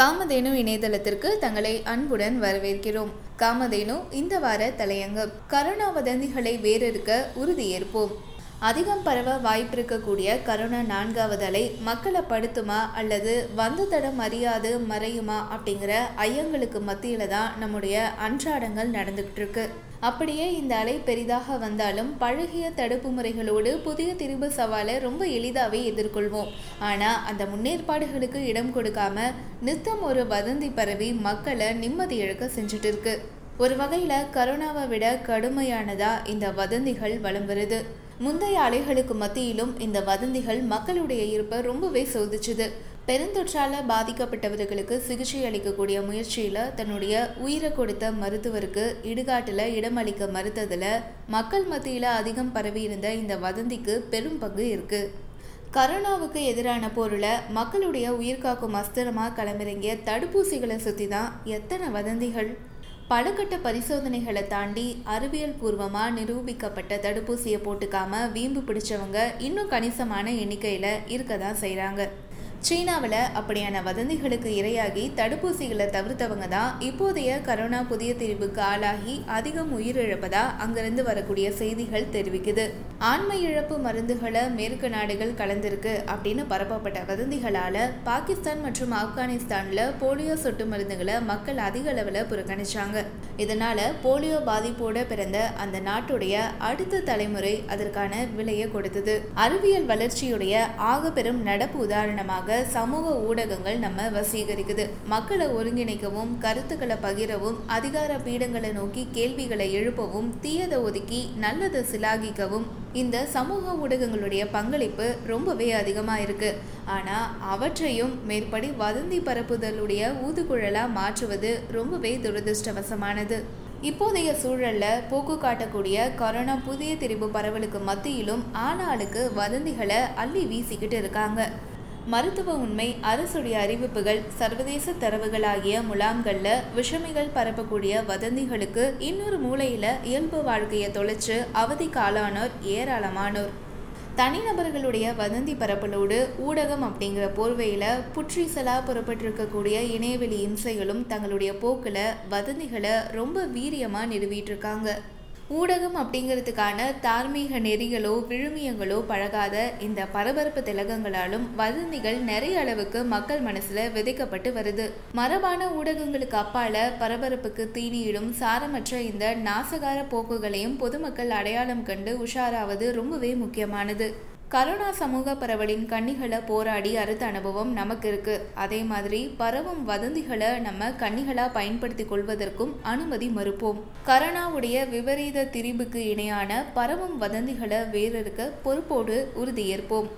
காமதேனு இணையதளத்திற்கு தங்களை அன்புடன் வரவேற்கிறோம். காமதேனு இந்த வார தலையங்கம். கரோனா வதந்திகளை வேறறுக்க உறுதியேற்போம். அதிகம் பரவ வாய்ப்பிருக்கக்கூடிய கரோனா நான்காவது அலை மக்களை படுத்துமா அல்லது வந்த தடம் அறியாது மறையுமா அப்படிங்கிற ஐயங்களுக்கு மத்தியில தான் நம்முடைய அன்றாடங்கள் நடந்துகிட்டு இருக்கு அப்படியே இந்த அலை பெரிதாக வந்தாலும் பழகிய தடுப்பு முறைகளோடு புதிய திரிபு சவாலை ரொம்ப எளிதாகவே எதிர்கொள்வோம். ஆனால் அந்த முன்னேற்பாடுகளுக்கு இடம் கொடுக்காம நித்தம் ஒரு வதந்தி பரவி மக்களை நிம்மதி இழக்க செஞ்சுட்டு இருக்கு ஒரு வகையில் கரோனாவை விட கடுமையானதா இந்த வதந்திகள் வலம் வருது. முந்தைய அலைகளுக்கு மத்தியிலும் இந்த வதந்திகள் மக்களுடைய இருப்பை ரொம்பவே சோதிச்சுது. பெருந்தொற்றால பாதிக்கப்பட்டவர்களுக்கு சிகிச்சை அளிக்கக்கூடிய முயற்சியில் தன்னுடைய உயிரை கொடுத்த மருத்துவருக்கு இடுகாட்டில் இடமளிக்க மறுத்ததில் மக்கள் மத்தியில் அதிகம் பரவியிருந்த இந்த வதந்திக்கு பெரும் பங்கு இருக்கு. கரோனாவுக்கு எதிரான பொருளை மக்களுடைய உயிர்காக்கும் அஸ்திரமாக களமிறங்கிய தடுப்பூசிகளை சுற்றி தான் எத்தனை வதந்திகள்? பலகட்ட பரிசோதனைகளை தாண்டி அறிவியல் பூர்வமாக நிரூபிக்கப்பட்ட தடுப்பூசியை போட்டுக்காம வீம்பு பிடிச்சவங்க இன்னும் கணிசமான எண்ணிக்கையில் இருக்க தான் செய்கிறாங்க சீனாவில் அப்படியான வதந்திகளுக்கு இரையாகி தடுப்பூசிகளை தவிர்த்தவங்க தான் இப்போதைய கரோனா புதிய திரிவுக்கு ஆளாகி அதிகம் உயிரிழப்பதா அங்கிருந்து வரக்கூடிய செய்திகள் தெரிவிக்குது. ஆண்மை இழப்பு மருந்துகளை மேற்கு நாடுகள் கலந்திருக்கு அப்படின்னு பரப்பப்பட்ட வதந்திகளால பாகிஸ்தான் மற்றும் ஆப்கானிஸ்தான்ல போலியோ சொட்டு மருந்துகளை மக்கள் அதிக அளவில் புறக்கணிச்சாங்க. இதனால போலியோ பாதிப்போட பிறந்த அந்த நாட்டுடைய அடுத்த தலைமுறை அதற்கான விலையை கொடுத்தது. அறிவியல் வளர்ச்சியுடைய ஆக பெரும் நடப்பு உதாரணமாக சமூக ஊடகங்கள் நம்ம வசீகரிக்குது. மக்களை ஒருங்கிணைக்கவும் கருத்துக்களை பகிரவும் அதிகார பீடங்களை நோக்கி கேள்விகளை எழுப்பவும் தீயதை ஒதுக்கி நல்லதை சிலாகிக்கவும் இந்த சமூக ஊடகங்களுடைய பங்களிப்பு ரொம்பவே அதிகமாக இருக்கு. ஆனால் அவற்றையும் மேற்படி வதந்தி பரப்புதலுடைய ஊதுகுழலாக மாற்றுவது ரொம்பவே துரதிருஷ்டவசமானது. இப்போதைய சூழல்ல போக்கு காட்டக்கூடிய கொரோனா புதிய திரிவு பரவலுக்கு மத்தியிலும் ஆளாளுக்கு வதந்திகளை அள்ளி வீசிக்கிட்டு இருக்காங்க. மருத்துவ உண்மை அரசுடைய அறிவிப்புகள் சர்வதேச தரவுகளாகிய முலாம்களில் விஷமிகள் பரப்பக்கூடிய வதந்திகளுக்கு இன்னொரு மூலையில் இயல்பு வாழ்க்கையை தொலைச்சு அவதிக்கு ஆளானோர் ஏராளமானோர். தனிநபர்களுடைய வதந்தி பரப்பலோடு ஊடகம் அப்படிங்கிற போர்வையில் புற்றீசலாக புறப்பட்டிருக்கக்கூடிய இணையவெளி இம்சைகளும் தங்களுடைய போக்கில் வதந்திகளை ரொம்ப வீரியமாக நிறுவிட்டு இருக்காங்க. ஊடகம் அப்படிங்கிறதுக்கான தார்மீக நெறிகளோ விழுமியங்களோ பழகாத இந்த பரபரப்பு திலகங்களாலும் வதந்திகள் நிறைய அளவுக்கு மக்கள் மனசுல விதைக்கப்பட்டு வருது. மரபான ஊடகங்களுக்கு அப்பால பரபரப்புக்கு தீனியிடும் சாரமற்ற இந்த நாசகார போக்குகளையும் பொதுமக்கள் அடையாளம் கண்டு உஷாராவது ரொம்பவே முக்கியமானது. கரோனா சமூக பரவலின் கண்ணிகளை போராடி அறுத்த அனுபவம் நமக்கு இருக்கு அதே மாதிரி பரவும் வதந்திகளை நம்ம கண்ணிகளா பயன்படுத்தி கொள்வதற்கும் அனுமதி மறுப்போம். கரோனாவுடைய விபரீத திரிபுக்கு இணையான பரவும் வதந்திகளை வேறறுக்க பொறுப்போடு உறுதியேற்போம்.